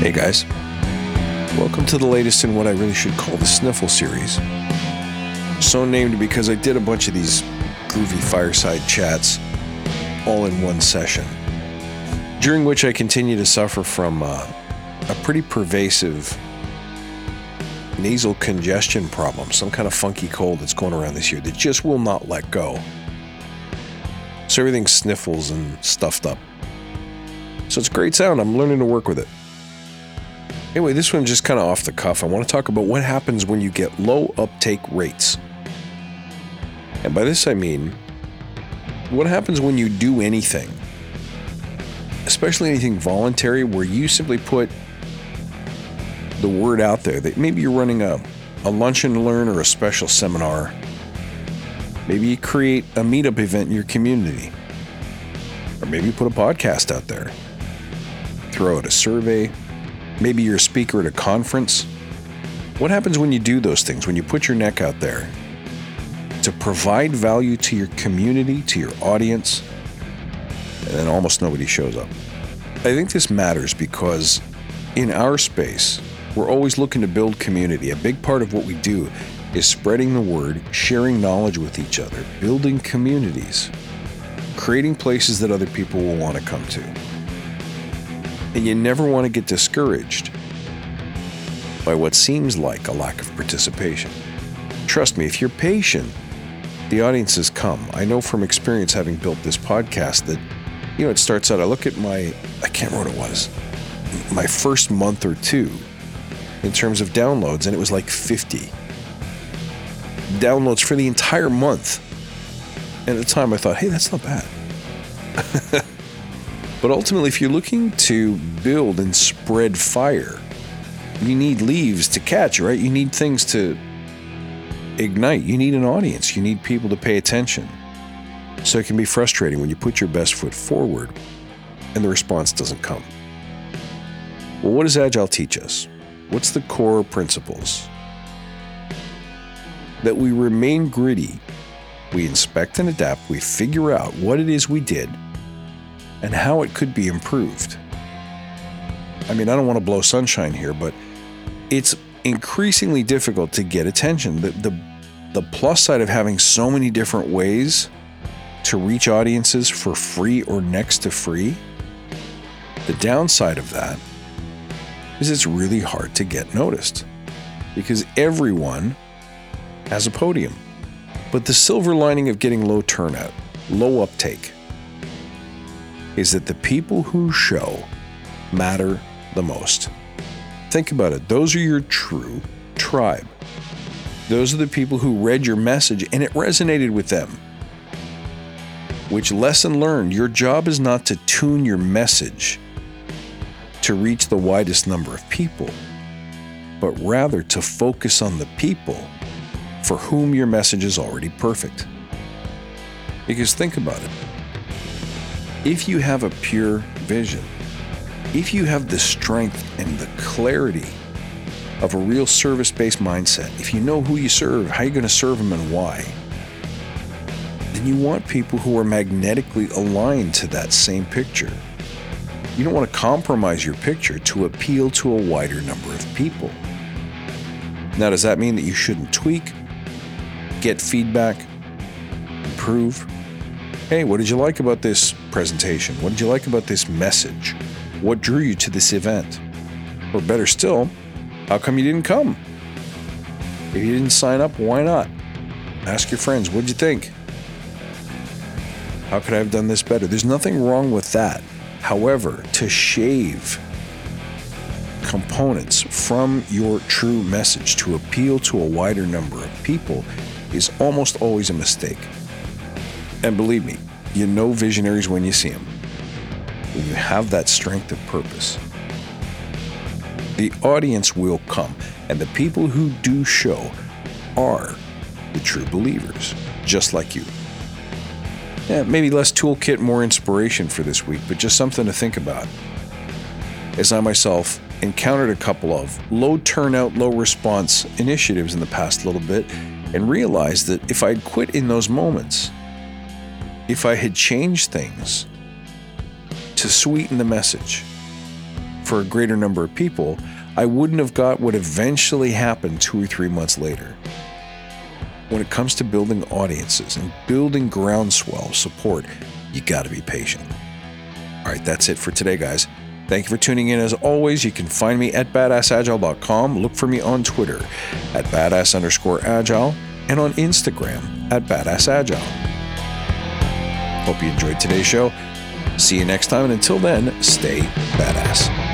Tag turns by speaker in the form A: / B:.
A: Hey guys, welcome to the latest in what I really should call the Sniffle series. So named because I did a bunch of these groovy fireside chats all in one session, during which I continue to suffer from uh, a pretty pervasive nasal congestion problem, some kind of funky cold that's going around this year that just will not let go. So everything sniffles and stuffed up. So it's great sound. I'm learning to work with it. Anyway, this one's just kind of off the cuff. I want to talk about what happens when you get low uptake rates. And by this I mean, what happens when you do anything, especially anything voluntary, where you simply put the word out there that maybe you're running a, a lunch and learn or a special seminar. Maybe you create a meetup event in your community. Or maybe you put a podcast out there. Throw out a survey, Maybe you're a speaker at a conference. What happens when you do those things, when you put your neck out there to provide value to your community, to your audience, and then almost nobody shows up? I think this matters because in our space, we're always looking to build community. A big part of what we do is spreading the word, sharing knowledge with each other, building communities, creating places that other people will want to come to. And you never want to get discouraged by what seems like a lack of participation. Trust me, if you're patient, the audiences come. I know from experience having built this podcast that, you know, it starts out, I look at my, I can't remember what it was, my first month or two in terms of downloads, and it was like 50 downloads for the entire month. And at the time, I thought, hey, that's not bad. But ultimately, if you're looking to build and spread fire, you need leaves to catch, right? You need things to ignite. You need an audience. You need people to pay attention. So it can be frustrating when you put your best foot forward and the response doesn't come. Well, what does Agile teach us? What's the core principles? That we remain gritty, we inspect and adapt, we figure out what it is we did and how it could be improved. I mean, I don't want to blow sunshine here, but it's increasingly difficult to get attention. The, the, the plus side of having so many different ways to reach audiences for free or next to free, the downside of that is it's really hard to get noticed because everyone has a podium. But the silver lining of getting low turnout, low uptake, is that the people who show matter the most. Think about it. Those are your true tribe. Those are the people who read your message and it resonated with them. Which lesson learned your job is not to tune your message to reach the widest number of people, but rather to focus on the people for whom your message is already perfect. Because think about it if you have a pure vision, if you have the strength and the clarity of a real service based mindset, if you know who you serve, how you're going to serve them, and why, then you want people who are magnetically aligned to that same picture. You don't want to compromise your picture to appeal to a wider number of people. Now, does that mean that you shouldn't tweak, get feedback, improve? Hey, what did you like about this presentation? What did you like about this message? What drew you to this event? Or better still, how come you didn't come? If you didn't sign up, why not? Ask your friends, what'd you think? How could I have done this better? There's nothing wrong with that. However, to shave components from your true message to appeal to a wider number of people is almost always a mistake. And believe me, you know visionaries when you see them. When you have that strength of purpose, the audience will come. And the people who do show are the true believers, just like you. Yeah, maybe less toolkit, more inspiration for this week, but just something to think about. As I myself encountered a couple of low turnout, low response initiatives in the past little bit and realized that if I'd quit in those moments, if I had changed things to sweeten the message for a greater number of people, I wouldn't have got what eventually happened two or three months later. When it comes to building audiences and building groundswell support, you got to be patient. All right, that's it for today, guys. Thank you for tuning in. As always, you can find me at badassagile.com. Look for me on Twitter at badass underscore agile and on Instagram at badassagile. Hope you enjoyed today's show. See you next time, and until then, stay badass.